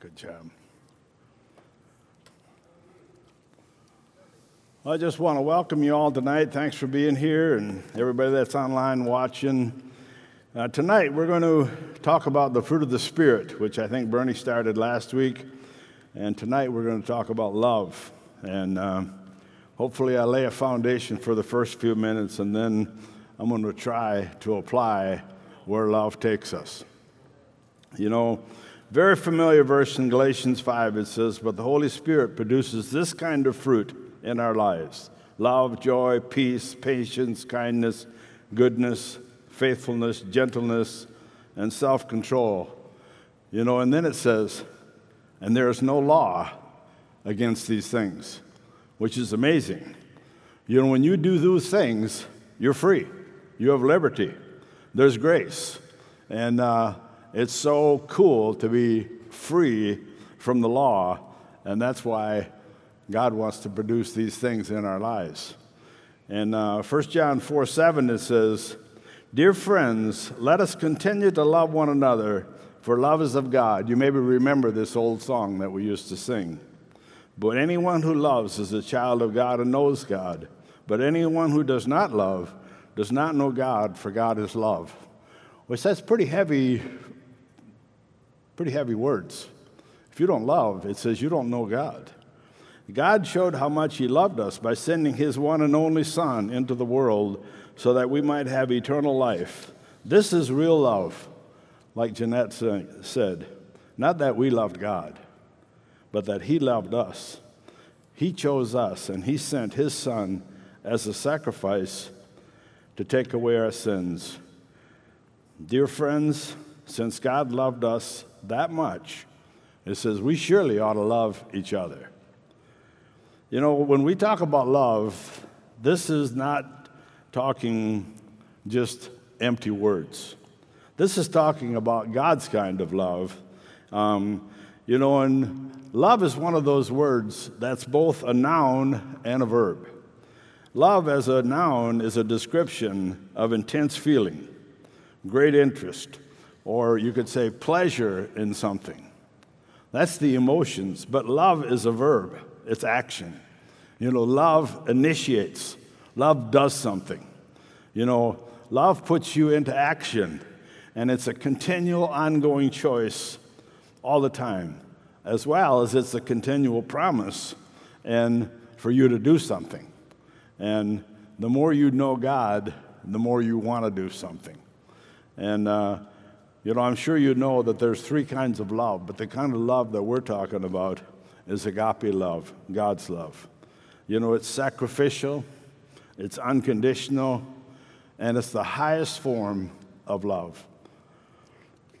Good job. I just want to welcome you all tonight. Thanks for being here and everybody that's online watching. Uh, tonight, we're going to talk about the fruit of the Spirit, which I think Bernie started last week. And tonight, we're going to talk about love. And um, hopefully, I lay a foundation for the first few minutes, and then I'm going to try to apply where love takes us. You know, very familiar verse in Galatians 5, it says, But the Holy Spirit produces this kind of fruit in our lives love, joy, peace, patience, kindness, goodness, faithfulness, gentleness, and self control. You know, and then it says, And there is no law against these things, which is amazing. You know, when you do those things, you're free, you have liberty, there's grace. And, uh, it's so cool to be free from the law, and that's why God wants to produce these things in our lives. In uh, 1 John 4 7, it says, Dear friends, let us continue to love one another, for love is of God. You maybe remember this old song that we used to sing. But anyone who loves is a child of God and knows God. But anyone who does not love does not know God, for God is love. Which that's pretty heavy Pretty heavy words. If you don't love, it says you don't know God. God showed how much He loved us by sending His one and only Son into the world so that we might have eternal life. This is real love, like Jeanette said. Not that we loved God, but that He loved us. He chose us, and He sent His Son as a sacrifice to take away our sins. Dear friends, since God loved us that much, it says we surely ought to love each other. You know, when we talk about love, this is not talking just empty words. This is talking about God's kind of love. Um, you know, and love is one of those words that's both a noun and a verb. Love as a noun is a description of intense feeling, great interest, or you could say pleasure in something. That's the emotions, but love is a verb, it's action. You know, love initiates, love does something. You know, love puts you into action, and it's a continual, ongoing choice all the time, as well as it's a continual promise and for you to do something. And the more you know God, the more you want to do something. And uh, you know, I'm sure you know that there's three kinds of love, but the kind of love that we're talking about is agape love, God's love. You know, it's sacrificial, it's unconditional, and it's the highest form of love.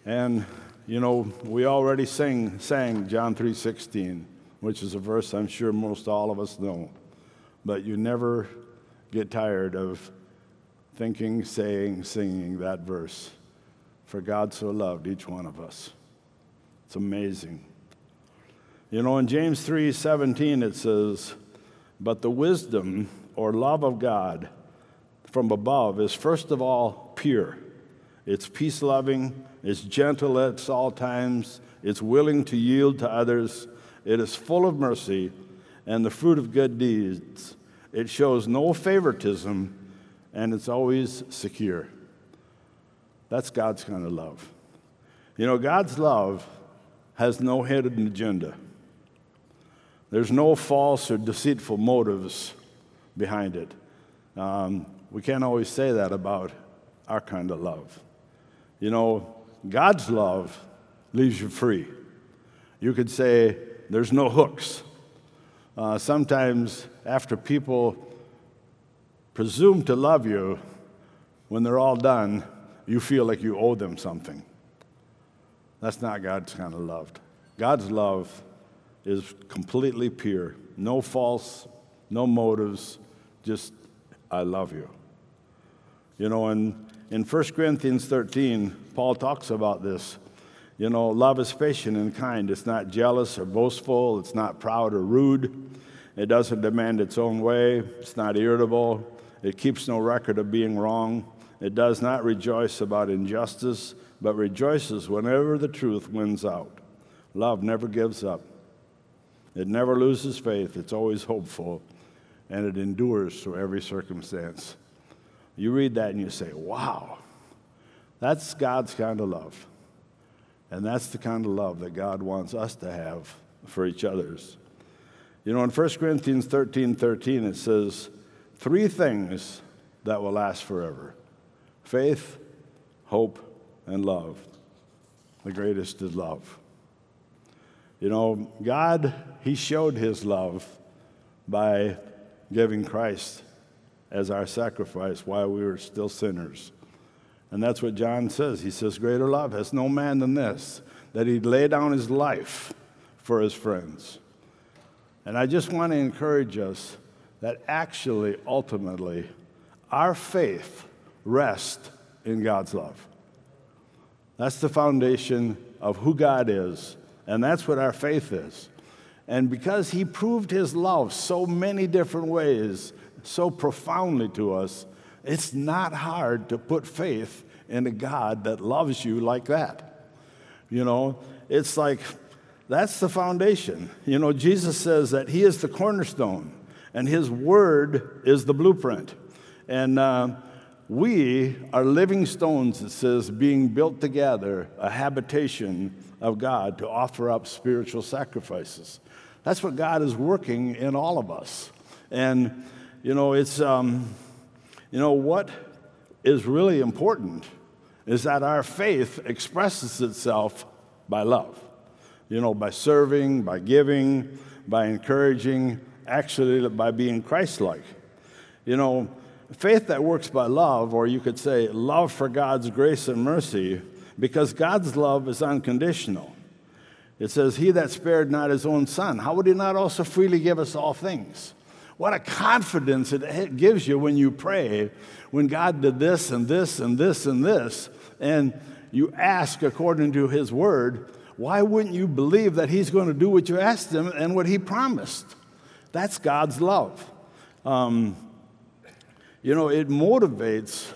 And you know, we already sing, sang John 3:16, which is a verse I'm sure most all of us know. But you never get tired of thinking, saying, singing that verse for God so loved each one of us. It's amazing. You know, in James 3 17, it says, But the wisdom or love of God from above is first of all pure. It's peace loving, it's gentle at all times, it's willing to yield to others, it is full of mercy and the fruit of good deeds. It shows no favoritism, and it's always secure. That's God's kind of love. You know, God's love has no hidden agenda. There's no false or deceitful motives behind it. Um, we can't always say that about our kind of love. You know, God's love leaves you free. You could say there's no hooks. Uh, sometimes, after people presume to love you, when they're all done, you feel like you owe them something. That's not God's kind of love. God's love is completely pure, no false, no motives, just, I love you. You know, in, in 1 Corinthians 13, Paul talks about this. You know, love is patient and kind. It's not jealous or boastful. It's not proud or rude. It doesn't demand its own way. It's not irritable. It keeps no record of being wrong. It does not rejoice about injustice, but rejoices whenever the truth wins out. Love never gives up. It never loses faith. It's always hopeful, and it endures through every circumstance. You read that and you say, wow, that's God's kind of love. And that's the kind of love that God wants us to have for each others. You know, in 1 Corinthians 13 13, it says, Three things that will last forever faith, hope, and love. The greatest is love. You know, God, He showed His love by giving Christ as our sacrifice while we were still sinners. And that's what John says. He says, Greater love has no man than this, that He'd lay down His life for His friends. And I just want to encourage us that actually, ultimately, our faith rests in God's love. That's the foundation of who God is, and that's what our faith is. And because He proved His love so many different ways, so profoundly to us, it's not hard to put faith in a God that loves you like that. You know, it's like that's the foundation. You know, Jesus says that He is the cornerstone and His Word is the blueprint. And uh, we are living stones, it says, being built together, a habitation of God to offer up spiritual sacrifices. That's what God is working in all of us. And, you know, it's, um, you know, what is really important is that our faith expresses itself by love. You know, by serving, by giving, by encouraging, actually by being Christ like. You know, faith that works by love, or you could say love for God's grace and mercy, because God's love is unconditional. It says, He that spared not his own son, how would he not also freely give us all things? What a confidence it gives you when you pray, when God did this and this and this and this, and you ask according to his word, why wouldn't you believe that he's going to do what you asked him and what he promised? That's God's love. Um, you know, it motivates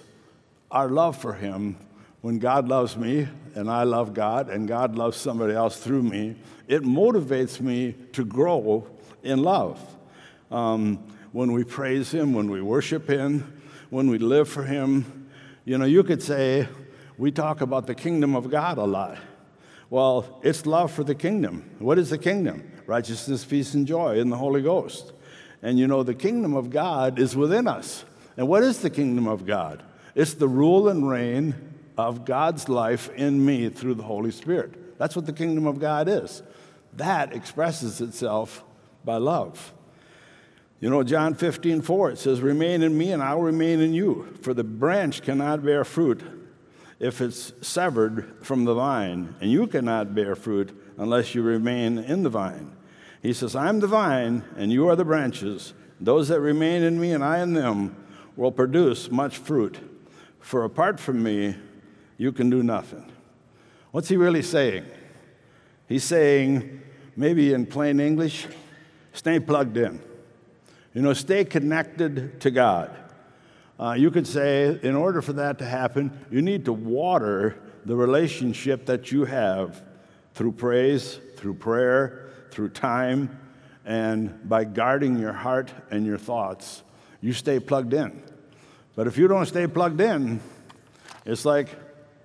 our love for Him when God loves me and I love God and God loves somebody else through me. It motivates me to grow in love. Um, when we praise Him, when we worship Him, when we live for Him, you know, you could say we talk about the kingdom of God a lot. Well, it's love for the kingdom. What is the kingdom? righteousness, peace, and joy in the Holy Ghost. And you know, the kingdom of God is within us. And what is the kingdom of God? It's the rule and reign of God's life in me through the Holy Spirit. That's what the kingdom of God is. That expresses itself by love. You know, John 15, 4, it says, Remain in me and I'll remain in you. For the branch cannot bear fruit if it's severed from the vine, and you cannot bear fruit unless you remain in the vine. He says, I'm the vine, and you are the branches. Those that remain in me and I in them will produce much fruit. For apart from me, you can do nothing. What's he really saying? He's saying, maybe in plain English, stay plugged in. You know, stay connected to God. Uh, you could say, in order for that to happen, you need to water the relationship that you have through praise, through prayer, through time, and by guarding your heart and your thoughts, you stay plugged in. But if you don't stay plugged in, it's like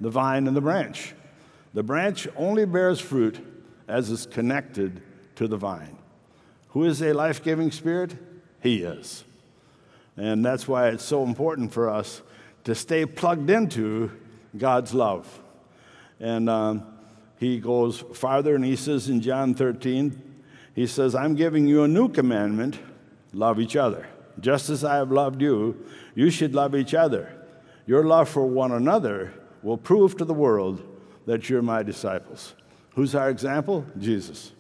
the vine and the branch. The branch only bears fruit as it's connected to the vine. Who is a life giving spirit? He is. And that's why it's so important for us to stay plugged into God's love. And um, he goes farther and he says in John 13, he says, I'm giving you a new commandment love each other. Just as I have loved you, you should love each other. Your love for one another will prove to the world that you're my disciples. Who's our example? Jesus.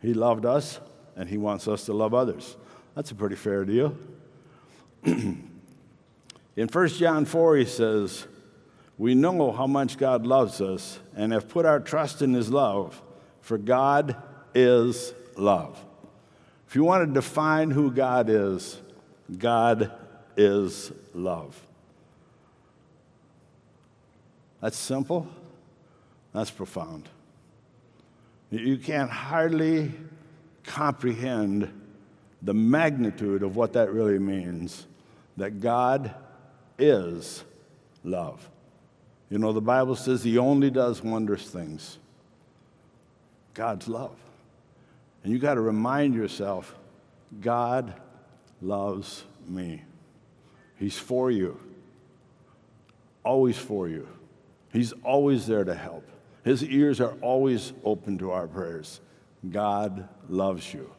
He loved us and he wants us to love others. That's a pretty fair deal. in 1 John 4, he says, we know how much God loves us and have put our trust in His love, for God is love. If you want to define who God is, God is love. That's simple, that's profound. You can't hardly comprehend the magnitude of what that really means that God is love. You know, the Bible says He only does wondrous things. God's love. And you got to remind yourself God loves me. He's for you, always for you. He's always there to help. His ears are always open to our prayers. God loves you.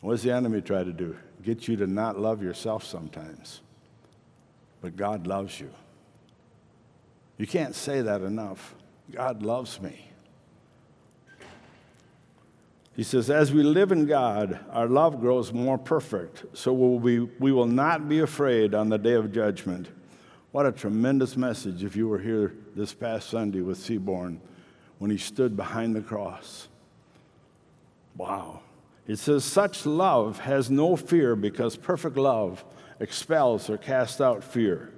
What does the enemy try to do? Get you to not love yourself sometimes. But God loves you. You can't say that enough. God loves me. He says, as we live in God, our love grows more perfect, so we'll be, we will not be afraid on the day of judgment. What a tremendous message if you were here this past Sunday with Seaborn when he stood behind the cross. Wow. It says, such love has no fear because perfect love expels or casts out fear.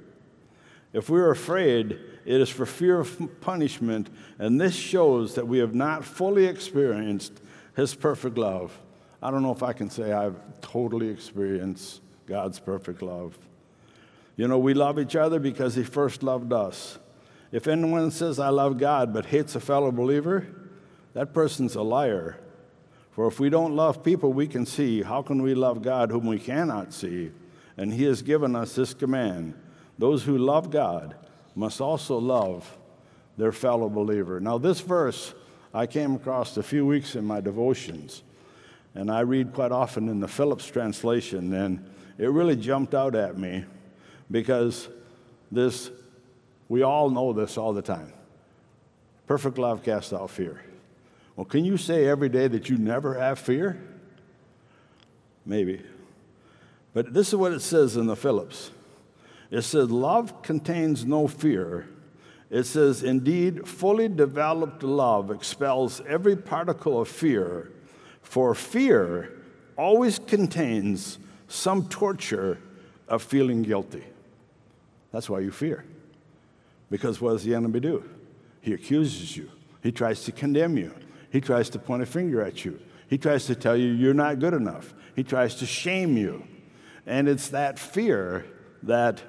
If we're afraid, it is for fear of punishment, and this shows that we have not fully experienced his perfect love. I don't know if I can say I've totally experienced God's perfect love. You know, we love each other because He first loved us. If anyone says, I love God, but hates a fellow believer, that person's a liar. For if we don't love people we can see, how can we love God whom we cannot see? And He has given us this command those who love God must also love their fellow believer. Now, this verse I came across a few weeks in my devotions, and I read quite often in the Phillips translation, and it really jumped out at me because this, we all know this all the time. Perfect love casts out fear. Well, can you say every day that you never have fear? Maybe. But this is what it says in the Phillips it says, Love contains no fear it says, Indeed, fully developed love expels every particle of fear, for fear always contains some torture of feeling guilty. That's why you fear. Because what does the enemy do? He accuses you, he tries to condemn you, he tries to point a finger at you, he tries to tell you you're not good enough, he tries to shame you. And it's that fear that,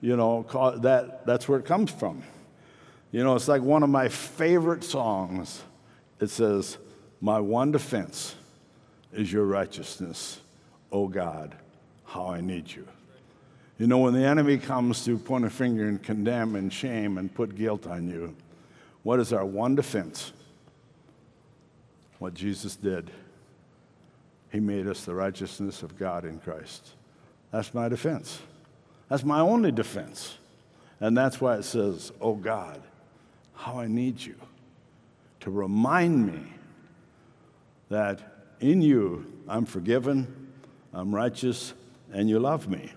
you know, that, that's where it comes from. You know, it's like one of my favorite songs. It says, My one defense is your righteousness. Oh God, how I need you. You know, when the enemy comes to point a finger and condemn and shame and put guilt on you, what is our one defense? What Jesus did. He made us the righteousness of God in Christ. That's my defense. That's my only defense. And that's why it says, Oh God, how I need you to remind me that in you I'm forgiven, I'm righteous, and you love me.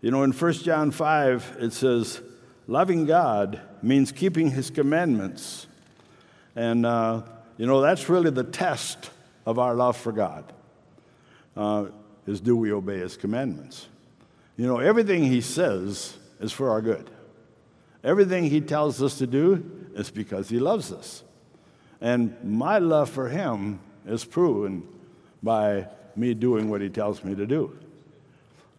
You know, in 1 John 5, it says, loving God means keeping his commandments. And, uh, you know, that's really the test of our love for God, uh, is do we obey his commandments? You know, everything he says is for our good. Everything he tells us to do is because he loves us. And my love for him is proven by me doing what he tells me to do.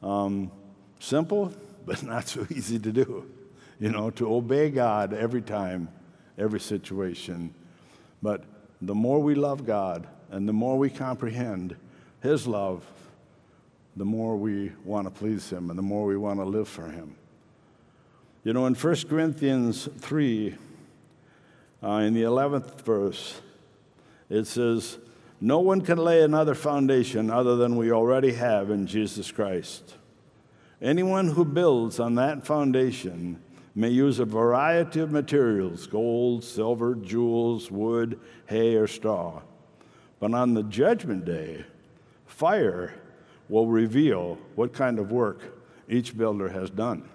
Um, simple, but not so easy to do. You know, to obey God every time, every situation. But the more we love God and the more we comprehend his love, the more we want to please him and the more we want to live for him. You know, in 1 Corinthians 3, uh, in the 11th verse, it says, No one can lay another foundation other than we already have in Jesus Christ. Anyone who builds on that foundation may use a variety of materials gold, silver, jewels, wood, hay, or straw. But on the judgment day, fire will reveal what kind of work each builder has done.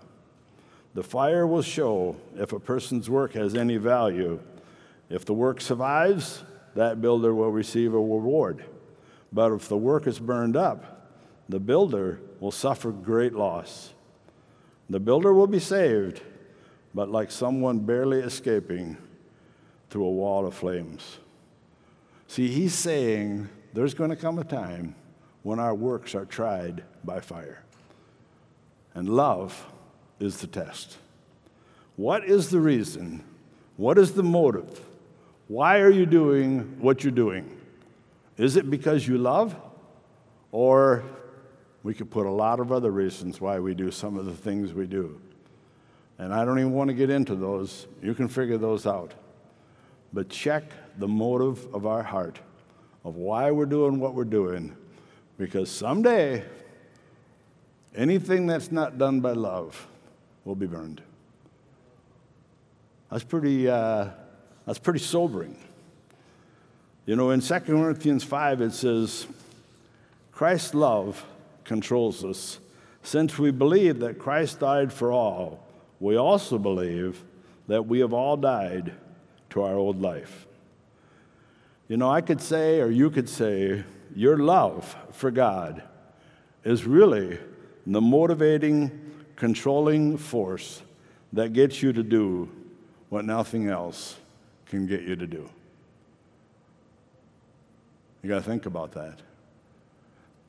The fire will show if a person's work has any value. If the work survives, that builder will receive a reward. But if the work is burned up, the builder will suffer great loss. The builder will be saved, but like someone barely escaping through a wall of flames. See, he's saying there's going to come a time when our works are tried by fire. And love is the test. What is the reason? What is the motive? Why are you doing what you're doing? Is it because you love? Or we could put a lot of other reasons why we do some of the things we do. And I don't even want to get into those. You can figure those out. But check the motive of our heart, of why we're doing what we're doing, because someday anything that's not done by love will be burned. That's pretty, uh, that's pretty sobering. You know, in 2 Corinthians 5, it says, Christ's love controls us. Since we believe that Christ died for all, we also believe that we have all died to our old life. You know, I could say, or you could say, your love for God is really the motivating, controlling force that gets you to do what nothing else can get you to do. You got to think about that.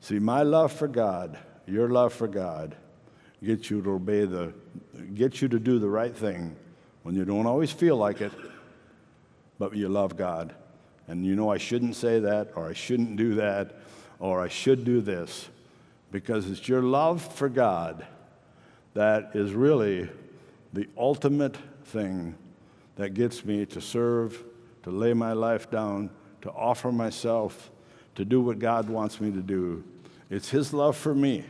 See, my love for God, your love for God, gets you to obey the, gets you to do the right thing when you don't always feel like it, but you love God. And you know I shouldn't say that, or I shouldn't do that, or I should do this, because it's your love for God that is really the ultimate thing that gets me to serve, to lay my life down, to offer myself, to do what God wants me to do. It's His love for me.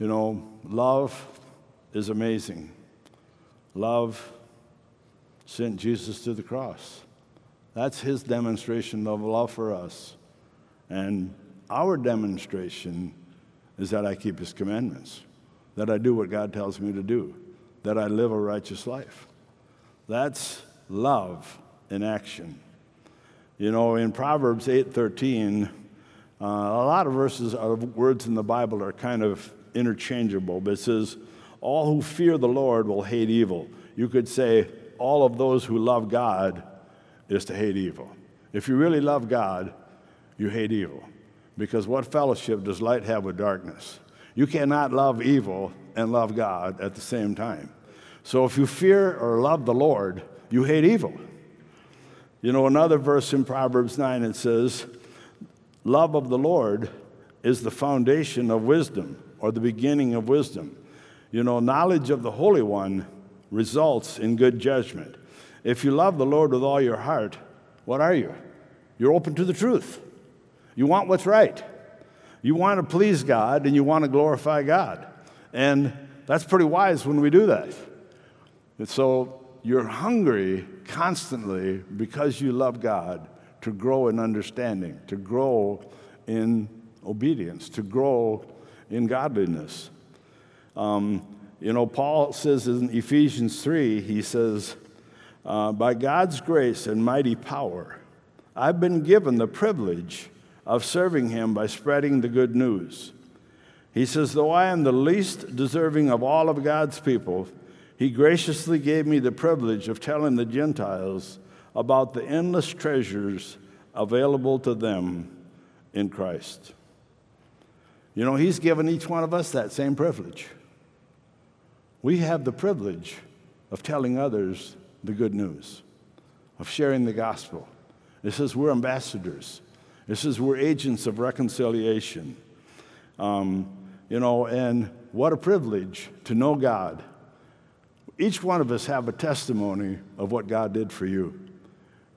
You know, love is amazing. Love sent Jesus to the cross. That's His demonstration of love for us. And our demonstration is that I keep His commandments, that I do what God tells me to do, that I live a righteous life. That's love in action. You know, in Proverbs 8:13, uh, a lot of verses of words in the Bible are kind of interchangeable, but it says, "All who fear the Lord will hate evil." You could say, "All of those who love God is to hate evil." If you really love God, you hate evil, because what fellowship does light have with darkness? You cannot love evil and love God at the same time. So if you fear or love the Lord, you hate evil. You know, another verse in Proverbs 9 it says, Love of the Lord is the foundation of wisdom or the beginning of wisdom. You know, knowledge of the Holy One results in good judgment. If you love the Lord with all your heart, what are you? You're open to the truth. You want what's right. You want to please God and you want to glorify God. And that's pretty wise when we do that. And so you're hungry constantly because you love God to grow in understanding, to grow in obedience, to grow in godliness. Um, you know, Paul says in Ephesians 3, he says, uh, By God's grace and mighty power, I've been given the privilege of serving him by spreading the good news. He says, Though I am the least deserving of all of God's people, he graciously gave me the privilege of telling the Gentiles about the endless treasures available to them in Christ. You know, He's given each one of us that same privilege. We have the privilege of telling others the good news, of sharing the gospel. It says we're ambassadors. It says we're agents of reconciliation. Um, you know, and what a privilege to know God each one of us have a testimony of what God did for you.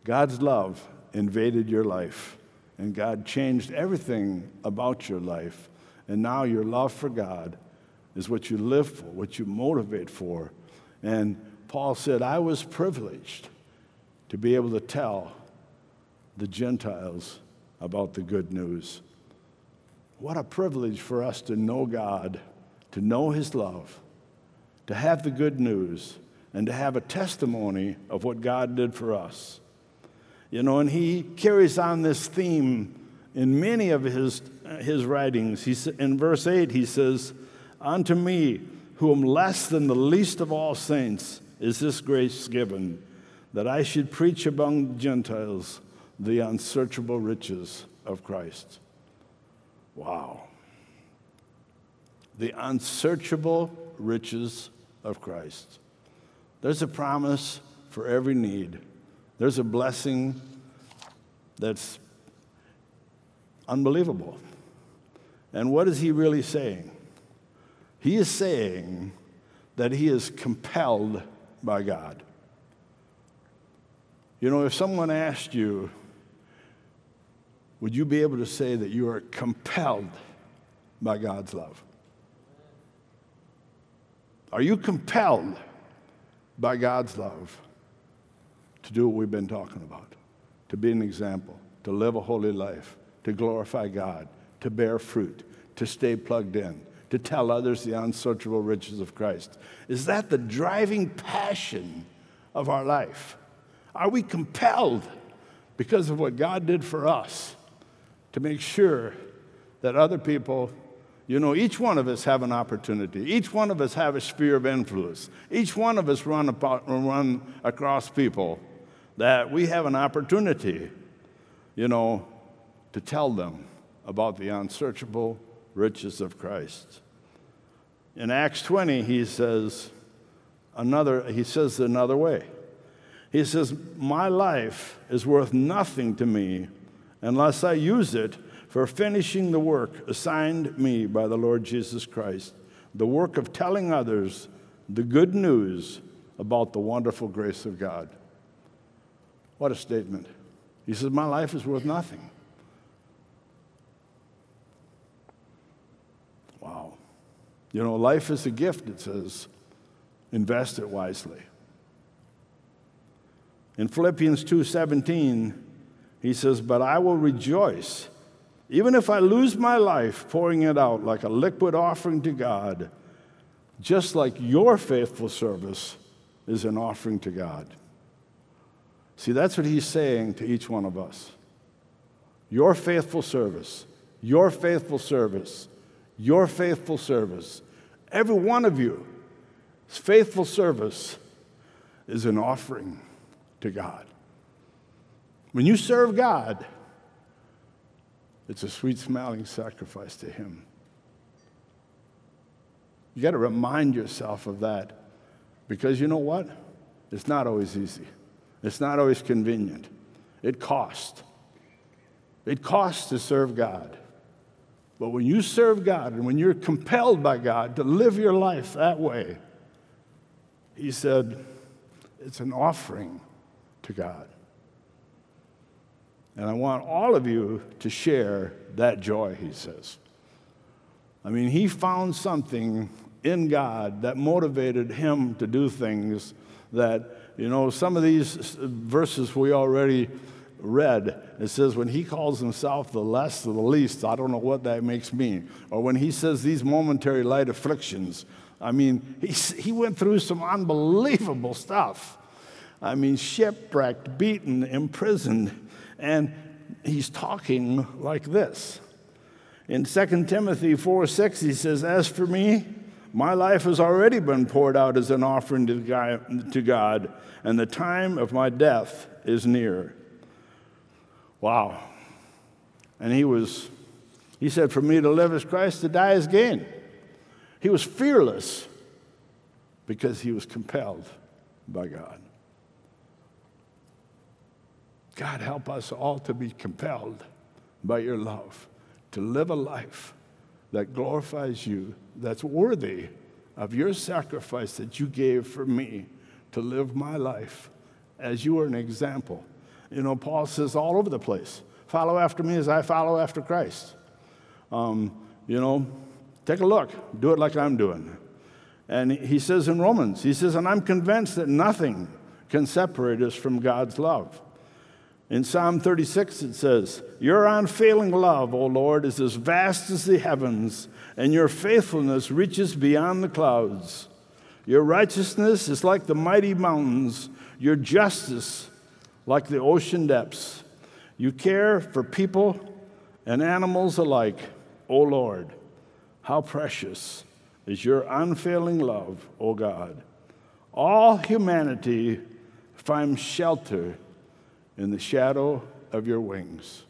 God's love invaded your life, and God changed everything about your life. And now your love for God is what you live for, what you motivate for. And Paul said, I was privileged to be able to tell the Gentiles about the good news. What a privilege for us to know God, to know His love to have the good news and to have a testimony of what God did for us. You know, and he carries on this theme in many of his, his writings. He, in verse 8, he says, Unto me, who am less than the least of all saints, is this grace given, that I should preach among Gentiles the unsearchable riches of Christ. Wow. The unsearchable riches of Christ. There's a promise for every need, there's a blessing that's unbelievable. And what is he really saying? He is saying that he is compelled by God. You know, if someone asked you, would you be able to say that you are compelled by God's love? Are you compelled by God's love to do what we've been talking about? To be an example, to live a holy life, to glorify God, to bear fruit, to stay plugged in, to tell others the unsearchable riches of Christ? Is that the driving passion of our life? Are we compelled because of what God did for us to make sure that other people, you know, each one of us have an opportunity. Each one of us have a sphere of influence. Each one of us run, about, run across people that we have an opportunity, you know, to tell them about the unsearchable riches of Christ. In Acts 20, he says another, he says another way. He says, My life is worth nothing to me unless I use it for finishing the work assigned me by the Lord Jesus Christ, the work of telling others the good news about the wonderful grace of God. What a statement. He says, My life is worth nothing Wow. You know, life is a gift, it says. Invest it wisely. In Philippians 2:17, he says, "But I will rejoice even if I lose my life pouring it out like a liquid offering to God, just like your faithful service is an offering to God." See, that's what he's saying to each one of us. Your faithful service, your faithful service, your faithful service Every one of you, faithful service is an offering to God. When you serve God, it's a sweet smelling sacrifice to Him. You got to remind yourself of that because you know what? It's not always easy, it's not always convenient. It costs. It costs to serve God. But when you serve God and when you're compelled by God to live your life that way, he said, it's an offering to God. And I want all of you to share that joy, he says. I mean, he found something in God that motivated him to do things that, you know, some of these verses we already read, it says, when he calls himself the less of the least, I don't know what that makes mean. Or when he says these momentary light afflictions, I mean, he, he went through some unbelievable stuff. I mean, shipwrecked, beaten, imprisoned, and he's talking like this. In 2 Timothy 4 6, he says, As for me, my life has already been poured out as an offering to God, and the time of my death is near. Wow. And he was, he said, For me to live is Christ, to die is gain. He was fearless because he was compelled by God. God, help us all to be compelled by your love, to live a life that glorifies you, that's worthy of your sacrifice that you gave for me to live my life as you are an example you know, Paul says all over the place follow after me as I follow after Christ. Um, you know, take a look, do it like I'm doing. And he says in Romans, he says, and I'm convinced that nothing can separate us from God's love. In Psalm 36, it says, Your unfailing love, O Lord, is as vast as the heavens, and your faithfulness reaches beyond the clouds. Your righteousness is like the mighty mountains, your justice like the ocean depths. You care for people and animals alike, O Lord. How precious is your unfailing love, O God. All humanity finds shelter in the shadow of your wings.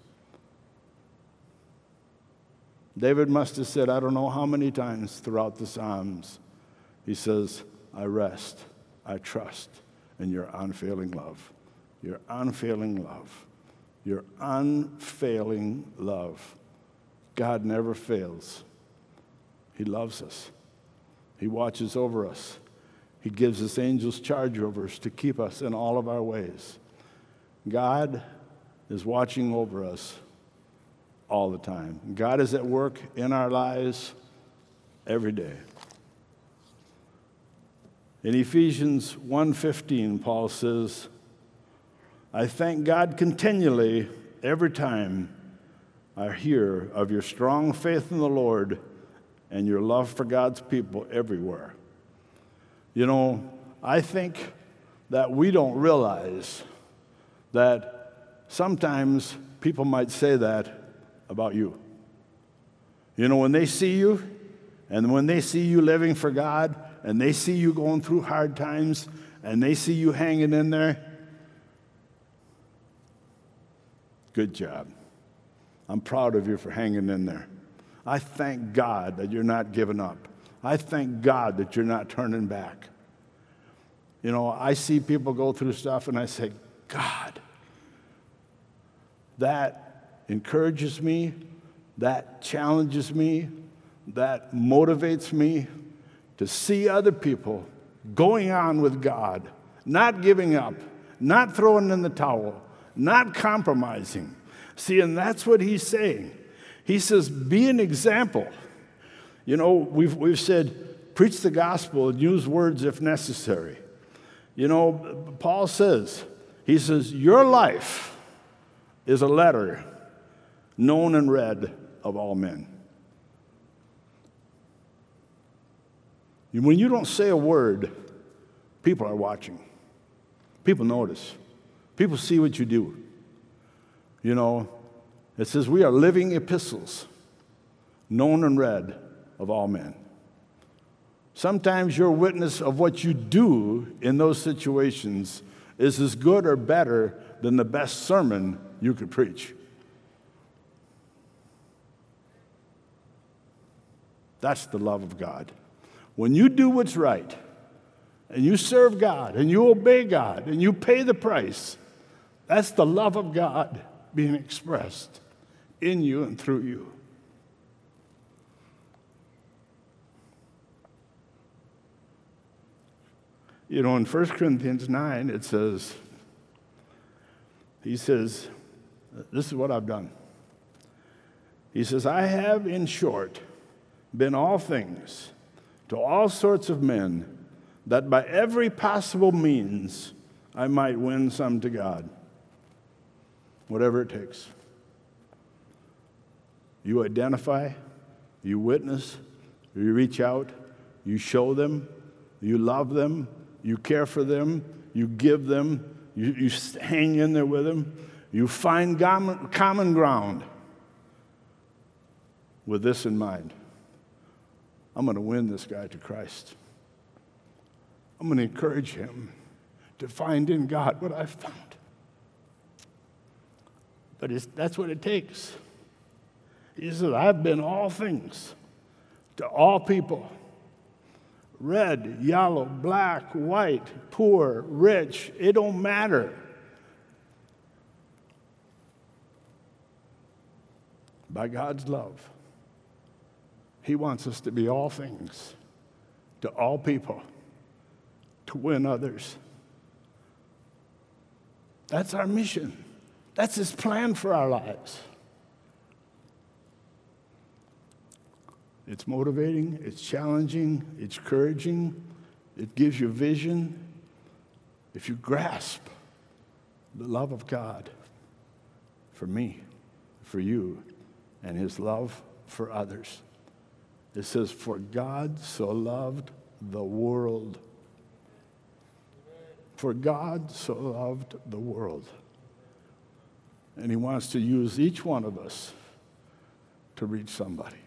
David must have said, I don't know how many times throughout the Psalms, he says, I rest, I trust in your unfailing love. Your unfailing love. Your unfailing love. God never fails. He loves us. He watches over us. He gives us angels charge over us to keep us in all of our ways. God is watching over us all the time. God is at work in our lives every day. In Ephesians 1:15 Paul says, I thank God continually every time I hear of your strong faith in the Lord and your love for God's people everywhere. You know, I think that we don't realize that sometimes people might say that about you. You know, when they see you, and when they see you living for God, and they see you going through hard times, and they see you hanging in there, good job. I'm proud of you for hanging in there. I thank God that you're not giving up. I thank God that you're not turning back. You know, I see people go through stuff and I say, God, that encourages me, that challenges me, that motivates me to see other people going on with God, not giving up, not throwing in the towel, not compromising. See, and that's what he's saying. He says, be an example. You know, we've, we've said, preach the gospel and use words if necessary. You know, Paul says, he says, your life is a letter known and read of all men. When you don't say a word, people are watching. People notice. People see what you do. You know, it says, We are living epistles, known and read of all men. Sometimes your witness of what you do in those situations is as good or better than the best sermon you could preach. That's the love of God. When you do what's right, and you serve God, and you obey God, and you pay the price, that's the love of God being expressed in you and through you. You know, in 1 Corinthians 9, it says, he says, This is what I've done. He says, I have, in short, been all things to all sorts of men, that by every possible means I might win some to God. Whatever it takes. You identify, you witness, you reach out, you show them, you love them, you care for them, you give them, you, you hang in there with them, you find common ground with this in mind. I'm going to win this guy to Christ. I'm going to encourage him to find in God what I've found. But that's what it takes. He says, I've been all things to all people red, yellow, black, white, poor, rich, it don't matter. By God's love. He wants us to be all things to all people, to win others. That's our mission. That's His plan for our lives. It's motivating, it's challenging, it's encouraging, it gives you vision. If you grasp the love of God for me, for you, and His love for others. It says, For God so loved the world. For God so loved the world. And He wants to use each one of us to reach somebody.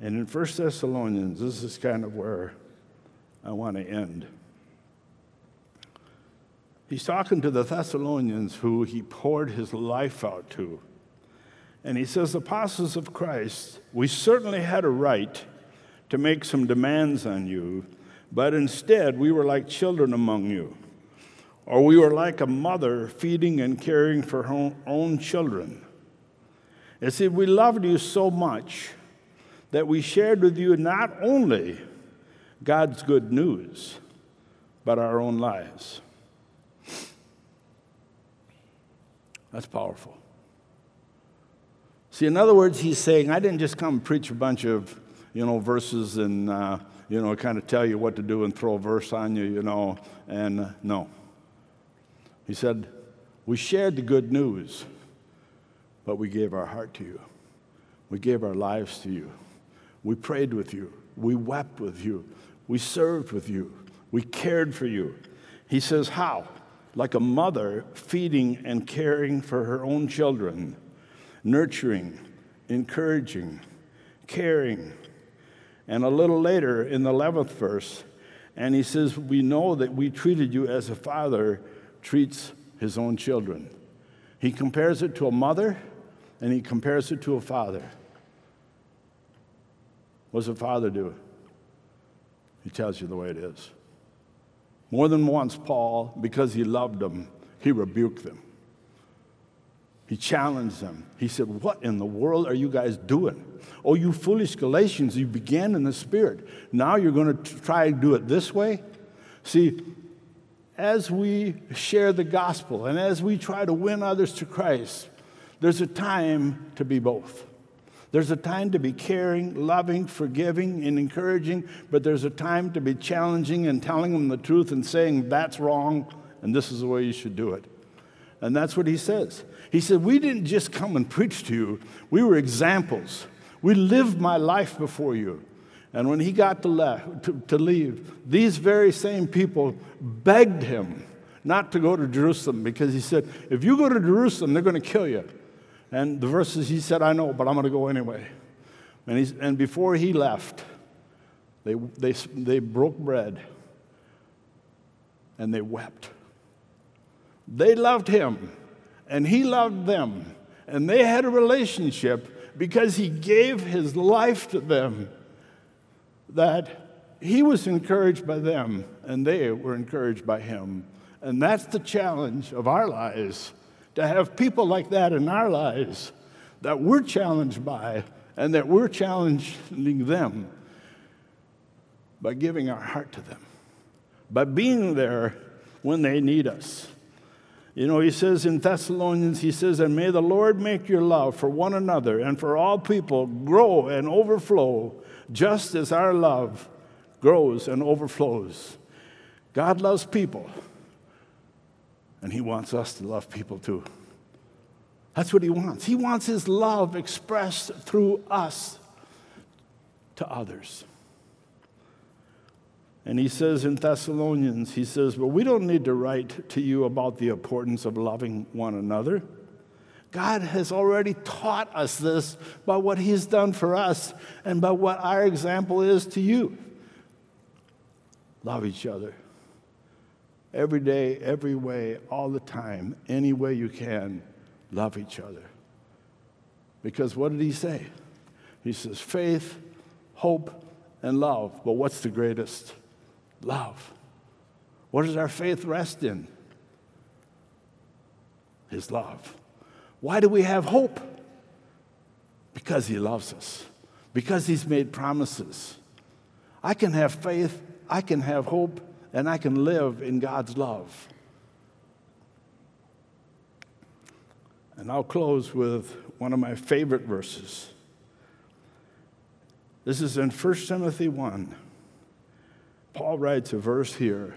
And in 1 Thessalonians, this is kind of where I want to end. He's talking to the Thessalonians who he poured his life out to. And he says, Apostles of Christ, we certainly had a right to make some demands on you, but instead we were like children among you, or we were like a mother feeding and caring for her own children. You see, we loved you so much that we shared with you not only God's good news, but our own lives. That's powerful. See, in other words, he's saying, I didn't just come preach a bunch of, you know, verses and, uh, you know, kind of tell you what to do and throw a verse on you, you know, and uh, no. He said, We shared the good news, but we gave our heart to you. We gave our lives to you. We prayed with you. We wept with you. We served with you. We cared for you. He says, How? Like a mother feeding and caring for her own children, nurturing, encouraging, caring. And a little later in the 11th verse, and he says, We know that we treated you as a father treats his own children. He compares it to a mother and he compares it to a father. What does a father do? He tells you the way it is. More than once, Paul, because he loved them, he rebuked them. He challenged them. He said, What in the world are you guys doing? Oh, you foolish Galatians, you began in the Spirit. Now you're going to try and do it this way? See, as we share the gospel and as we try to win others to Christ, there's a time to be both. There's a time to be caring, loving, forgiving, and encouraging, but there's a time to be challenging and telling them the truth and saying, that's wrong, and this is the way you should do it. And that's what he says. He said, We didn't just come and preach to you, we were examples. We lived my life before you. And when he got to, le- to, to leave, these very same people begged him not to go to Jerusalem because he said, If you go to Jerusalem, they're going to kill you. And the verses he said, I know, but I'm going to go anyway. And, and before he left, they, they, they broke bread and they wept. They loved him and he loved them. And they had a relationship because he gave his life to them that he was encouraged by them and they were encouraged by him. And that's the challenge of our lives to have people like that in our lives that we're challenged by and that we're challenging them by giving our heart to them, by being there when they need us. You know, he says in Thessalonians, he says, and may the Lord make your love for one another and for all people grow and overflow, just as our love grows and overflows. God loves people. And He wants us to love people too. That's what He wants. He wants His love expressed through us to others. And he says in Thessalonians, he says, Well, we don't need to write to you about the importance of loving one another. God has already taught us this by what He's done for us and by what our example is to you. Love each other every day, every way, all the time, any way you can, love each other. Because what did he say? He says, faith, hope, and love. But what's the greatest? Love. What does our faith rest in? His love. Why do we have hope? Because he loves us, because he's made promises. I can have faith, I can have hope, and I can live in God's love. And I'll close with one of my favorite verses. This is in 1 Timothy 1. Paul writes a verse here.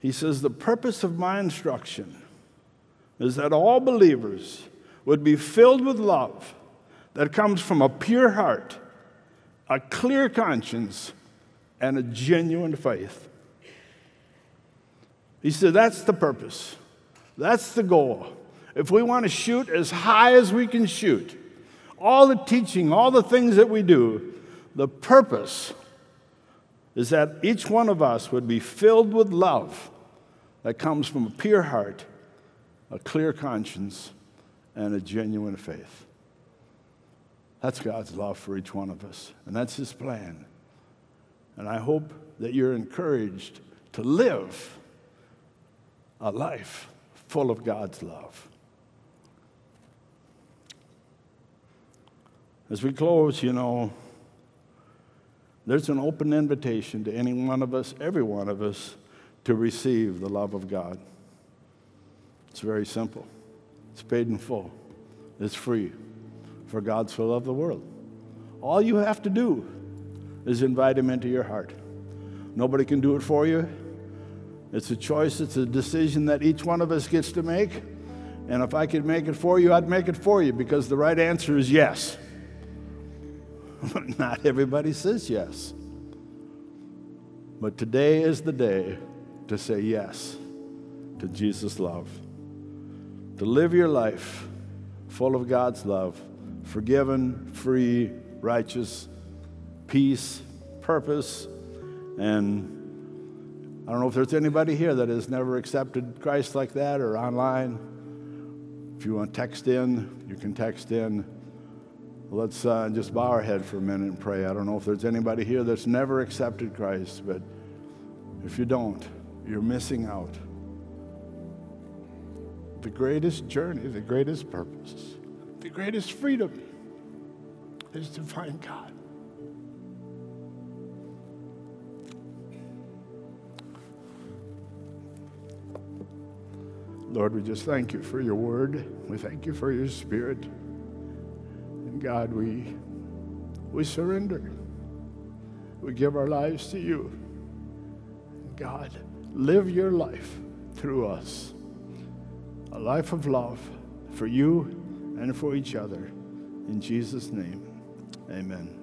He says, The purpose of my instruction is that all believers would be filled with love that comes from a pure heart, a clear conscience, and a genuine faith. He said, That's the purpose. That's the goal. If we want to shoot as high as we can shoot, all the teaching, all the things that we do, the purpose is that each one of us would be filled with love that comes from a pure heart, a clear conscience, and a genuine faith. That's God's love for each one of us, and that's His plan. And I hope that you're encouraged to live a life full of God's love. As we close, you know, there's an open invitation to any one of us, every one of us, to receive the love of God. It's very simple. It's paid in full. It's free. For God so loved the world. All you have to do is invite Him into your heart. Nobody can do it for you. It's a choice, it's a decision that each one of us gets to make. And if I could make it for you, I'd make it for you because the right answer is yes. But not everybody says yes. But today is the day to say yes to Jesus' love. To live your life full of God's love, forgiven, free, righteous, peace, purpose, and I don't know if there's anybody here that has never accepted Christ like that or online. If you want to text in, you can text in. Let's uh, just bow our head for a minute and pray. I don't know if there's anybody here that's never accepted Christ, but if you don't, you're missing out. The greatest journey, the greatest purpose, the greatest freedom is to find God. Lord, we just thank you for your word. We thank you for your spirit. And God, we, we surrender. We give our lives to you. God, live your life through us. A life of love for you and for each other. In Jesus' name, amen.